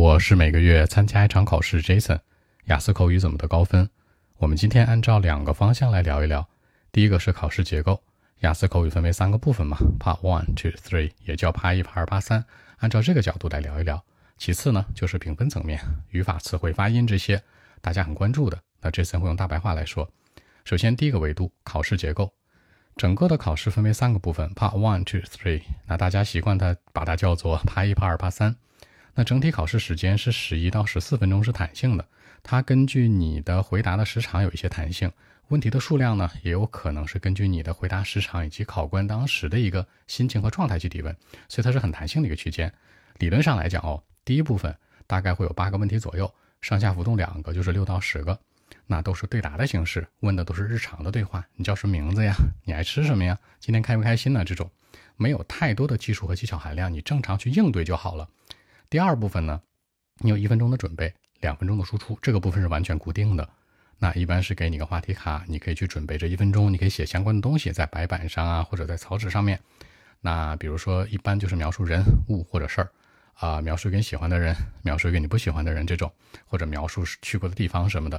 我是每个月参加一场考试，Jason，雅思口语怎么得高分？我们今天按照两个方向来聊一聊。第一个是考试结构，雅思口语分为三个部分嘛，Part One、Two、Three，也叫 Part 一、Part 二、Part 三，按照这个角度来聊一聊。其次呢，就是评分层面，语法、词汇、发音这些大家很关注的。那 Jason 会用大白话来说。首先，第一个维度，考试结构，整个的考试分为三个部分，Part One、Two、Three，那大家习惯它把它叫做 Part 一、Part 二、Part 三。那整体考试时间是十一到十四分钟，是弹性的。它根据你的回答的时长有一些弹性，问题的数量呢，也有可能是根据你的回答时长以及考官当时的一个心情和状态去提问，所以它是很弹性的一个区间。理论上来讲哦，第一部分大概会有八个问题左右，上下浮动两个，就是六到十个，那都是对答的形式，问的都是日常的对话，你叫什么名字呀？你爱吃什么呀？今天开不开心呢？这种没有太多的技术和技巧含量，你正常去应对就好了。第二部分呢，你有一分钟的准备，两分钟的输出，这个部分是完全固定的。那一般是给你个话题卡，你可以去准备这一分钟，你可以写相关的东西在白板上啊，或者在草纸上面。那比如说，一般就是描述人物或者事儿啊，描述一个喜欢的人，描述一个你不喜欢的人这种，或者描述去过的地方什么的。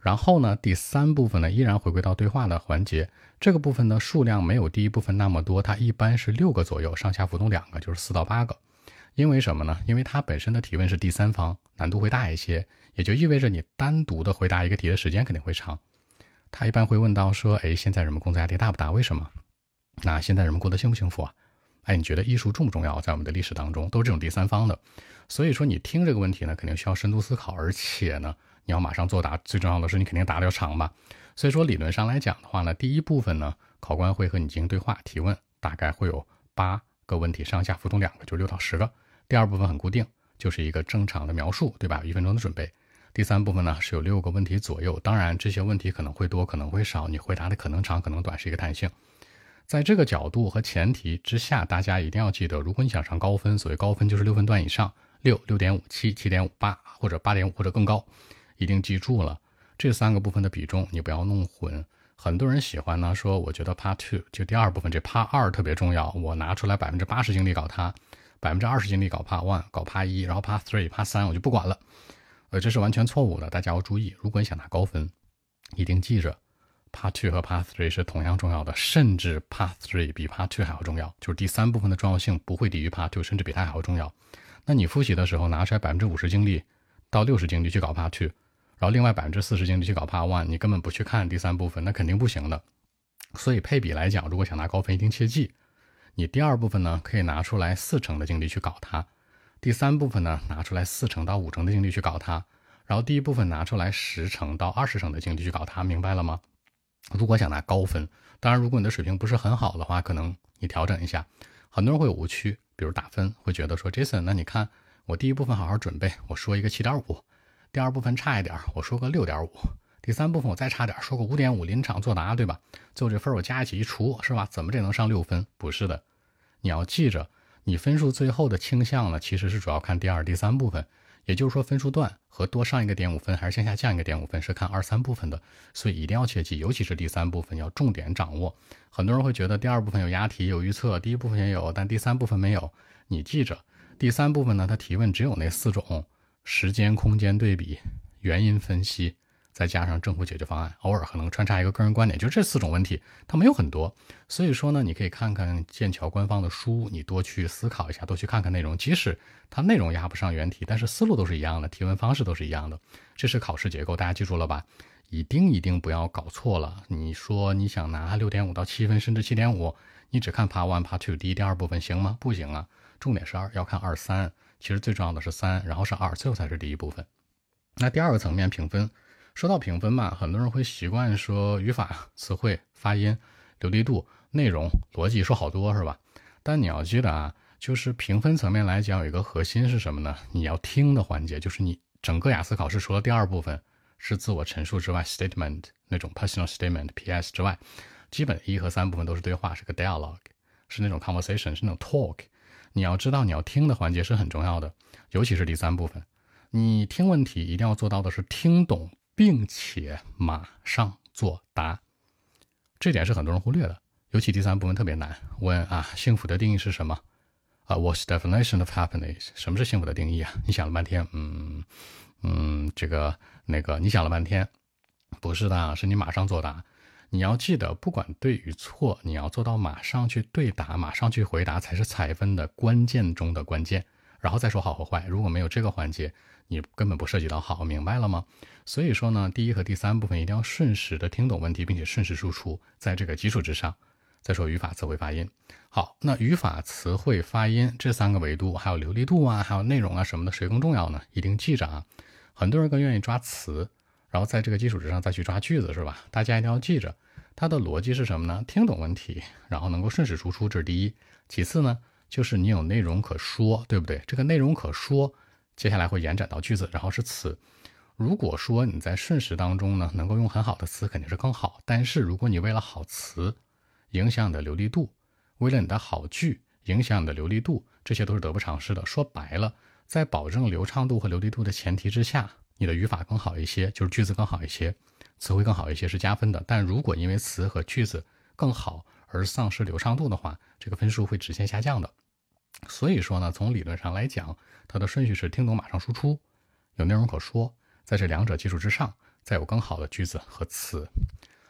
然后呢，第三部分呢，依然回归到对话的环节。这个部分呢，数量没有第一部分那么多，它一般是六个左右，上下浮动两个，就是四到八个。因为什么呢？因为它本身的提问是第三方，难度会大一些，也就意味着你单独的回答一个题的时间肯定会长。他一般会问到说：“哎，现在人们工作压力大不大？为什么？那现在人们过得幸不幸福啊？哎，你觉得艺术重不重要？在我们的历史当中，都是这种第三方的。所以说，你听这个问题呢，肯定需要深度思考，而且呢，你要马上作答。最重要的是，你肯定答的要长吧。所以说，理论上来讲的话呢，第一部分呢，考官会和你进行对话提问，大概会有八。个问题上下浮动两个，就六到十个。第二部分很固定，就是一个正常的描述，对吧？一分钟的准备。第三部分呢是有六个问题左右，当然这些问题可能会多，可能会少，你回答的可能长，可能短，是一个弹性。在这个角度和前提之下，大家一定要记得，如果你想上高分，所谓高分就是六分段以上，六六点五七七点五八或者八点五或者更高，一定记住了这三个部分的比重，你不要弄混。很多人喜欢呢，说我觉得 Part Two 就第二部分这 Part 二特别重要，我拿出来百分之八十精力搞它，百分之二十精力搞 Part One，搞 Part 一，然后 Part Three、Part 三我就不管了。呃，这是完全错误的，大家要注意。如果你想拿高分，一定记着 Part Two 和 Part Three 是同样重要的，甚至 Part Three 比 Part Two 还要重要，就是第三部分的重要性不会低于 Part Two，甚至比它还要重要。那你复习的时候拿出来百分之五十精力到六十精力去搞 Part Two。然后另外百分之四十精力去搞 Part One，你根本不去看第三部分，那肯定不行的。所以配比来讲，如果想拿高分，一定切记，你第二部分呢可以拿出来四成的精力去搞它，第三部分呢拿出来四成到五成的精力去搞它，然后第一部分拿出来十成到二十成的精力去搞它，明白了吗？如果想拿高分，当然如果你的水平不是很好的话，可能你调整一下。很多人会有误区，比如打分会觉得说，Jason，那你看我第一部分好好准备，我说一个七点五。第二部分差一点，我说个六点五。第三部分我再差点，说个五点五，临场作答，对吧？最后这分我加一起一除，是吧？怎么这能上六分？不是的，你要记着，你分数最后的倾向呢，其实是主要看第二、第三部分。也就是说，分数段和多上一个点五分，还是向下降一个点五分，是看二三部分的。所以一定要切记，尤其是第三部分要重点掌握。很多人会觉得第二部分有押题、有预测，第一部分也有，但第三部分没有。你记着，第三部分呢，它提问只有那四种。时间、空间对比、原因分析，再加上政府解决方案，偶尔可能穿插一个个人观点，就这四种问题，它没有很多。所以说呢，你可以看看剑桥官方的书，你多去思考一下，多去看看内容。即使它内容压不上原题，但是思路都是一样的，提问方式都是一样的。这是考试结构，大家记住了吧？一定一定不要搞错了。你说你想拿六点五到七分，甚至七点五，你只看 Part One、Part Two 第一、第二部分行吗？不行啊，重点是二，要看二三。其实最重要的是三，然后是二，最后才是第一部分。那第二个层面评分，说到评分嘛，很多人会习惯说语法、词汇、发音、流利度、内容、逻辑，说好多是吧？但你要记得啊，就是评分层面来讲，有一个核心是什么呢？你要听的环节，就是你整个雅思考试除了第二部分是自我陈述之外，statement 那种 personal statement，P.S. 之外，基本一和三部分都是对话，是个 dialogue，是那种 conversation，是那种 talk。你要知道，你要听的环节是很重要的，尤其是第三部分。你听问题一定要做到的是听懂，并且马上作答。这点是很多人忽略的，尤其第三部分特别难。问啊，幸福的定义是什么？啊，What's definition of happiness？什么是幸福的定义啊？你想了半天，嗯嗯，这个那个，你想了半天，不是的，是你马上作答。你要记得，不管对与错，你要做到马上去对答，马上去回答，才是采分的关键中的关键。然后再说好和坏，如果没有这个环节，你根本不涉及到好，明白了吗？所以说呢，第一和第三部分一定要顺时的听懂问题，并且顺时输出，在这个基础之上。再说语法、词汇、发音。好，那语法、词汇、发音这三个维度，还有流利度啊，还有内容啊什么的，谁更重要呢？一定记着啊！很多人更愿意抓词，然后在这个基础之上再去抓句子，是吧？大家一定要记着，它的逻辑是什么呢？听懂问题，然后能够顺时输出，这是第一。其次呢，就是你有内容可说，对不对？这个内容可说，接下来会延展到句子，然后是词。如果说你在瞬时当中呢，能够用很好的词，肯定是更好。但是如果你为了好词，影响你的流利度，为了你的好句影响你的流利度，这些都是得不偿失的。说白了，在保证流畅度和流利度的前提之下，你的语法更好一些，就是句子更好一些，词汇更好一些是加分的。但如果因为词和句子更好而丧失流畅度的话，这个分数会直线下降的。所以说呢，从理论上来讲，它的顺序是听懂马上输出，有内容可说，在这两者基础之上，再有更好的句子和词。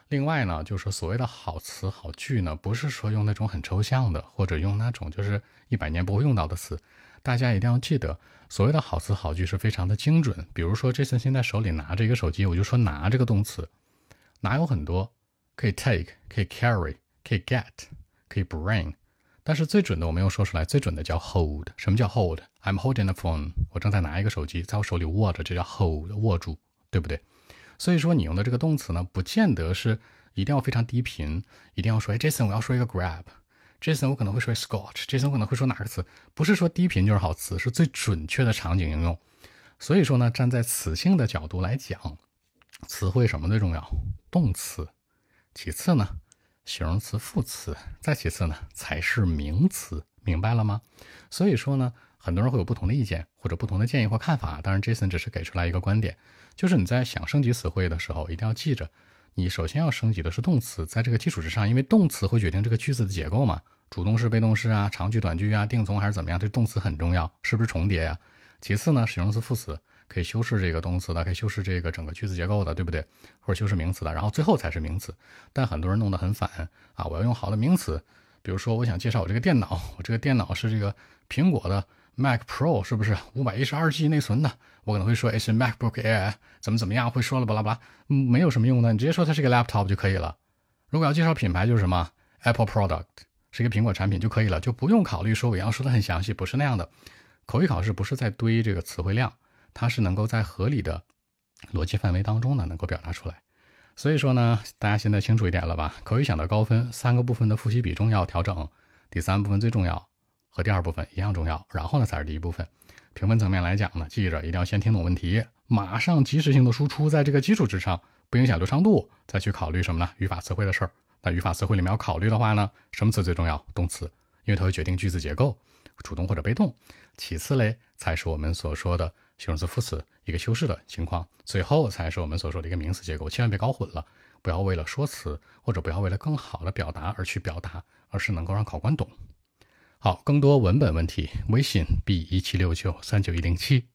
另外呢，就是所谓的好词好句呢，不是说用那种很抽象的，或者用那种就是一百年不会用到的词。大家一定要记得，所谓的好词好句是非常的精准。比如说，Jason 现在手里拿着一个手机，我就说拿这个动词，拿有很多，可以 take，可以 carry，可以 get，可以 bring。但是最准的我没有说出来，最准的叫 hold。什么叫 hold？I'm holding the phone，我正在拿一个手机，在我手里握着，这叫 hold，握住，对不对？所以说，你用的这个动词呢，不见得是一定要非常低频，一定要说，哎，Jason，我要说一个 grab，Jason，我可能会说 scotch，Jason，我可能会说哪个词，不是说低频就是好词，是最准确的场景应用。所以说呢，站在词性的角度来讲，词汇什么最重要？动词，其次呢，形容词、副词，再其次呢，才是名词，明白了吗？所以说呢。很多人会有不同的意见或者不同的建议或看法，当然，Jason 只是给出来一个观点，就是你在想升级词汇的时候，一定要记着，你首先要升级的是动词，在这个基础之上，因为动词会决定这个句子的结构嘛，主动式、被动式啊，长句、短句啊，定从还是怎么样，这动词很重要，是不是重叠呀？其次呢，形容词、副词可以修饰这个动词的，可以修饰这个整个句子结构的，对不对？或者修饰名词的，然后最后才是名词，但很多人弄得很反啊，我要用好的名词，比如说我想介绍我这个电脑，我这个电脑是这个苹果的。Mac Pro 是不是五百一十二 G 内存的？我可能会说，哎，是 MacBook Air，怎么怎么样？会说了巴拉巴拉，没有什么用的，你直接说它是个 laptop 就可以了。如果要介绍品牌，就是什么 Apple Product，是一个苹果产品就可以了，就不用考虑说我要说的很详细，不是那样的。口语考试不是在堆这个词汇量，它是能够在合理的逻辑范围当中呢，能够表达出来。所以说呢，大家现在清楚一点了吧？口语想到高分，三个部分的复习比重要调整，第三部分最重要。和第二部分一样重要，然后呢才是第一部分。评分层面来讲呢，记着一定要先听懂问题，马上及时性的输出，在这个基础之上，不影响流畅度，再去考虑什么呢？语法词汇的事儿。那语法词汇里面要考虑的话呢，什么词最重要？动词，因为它会决定句子结构，主动或者被动。其次嘞，才是我们所说的形容词、副词一个修饰的情况。最后才是我们所说的一个名词结构。千万别搞混了，不要为了说辞或者不要为了更好的表达而去表达，而是能够让考官懂。好，更多文本问题，微信 b 一七六九三九一零七。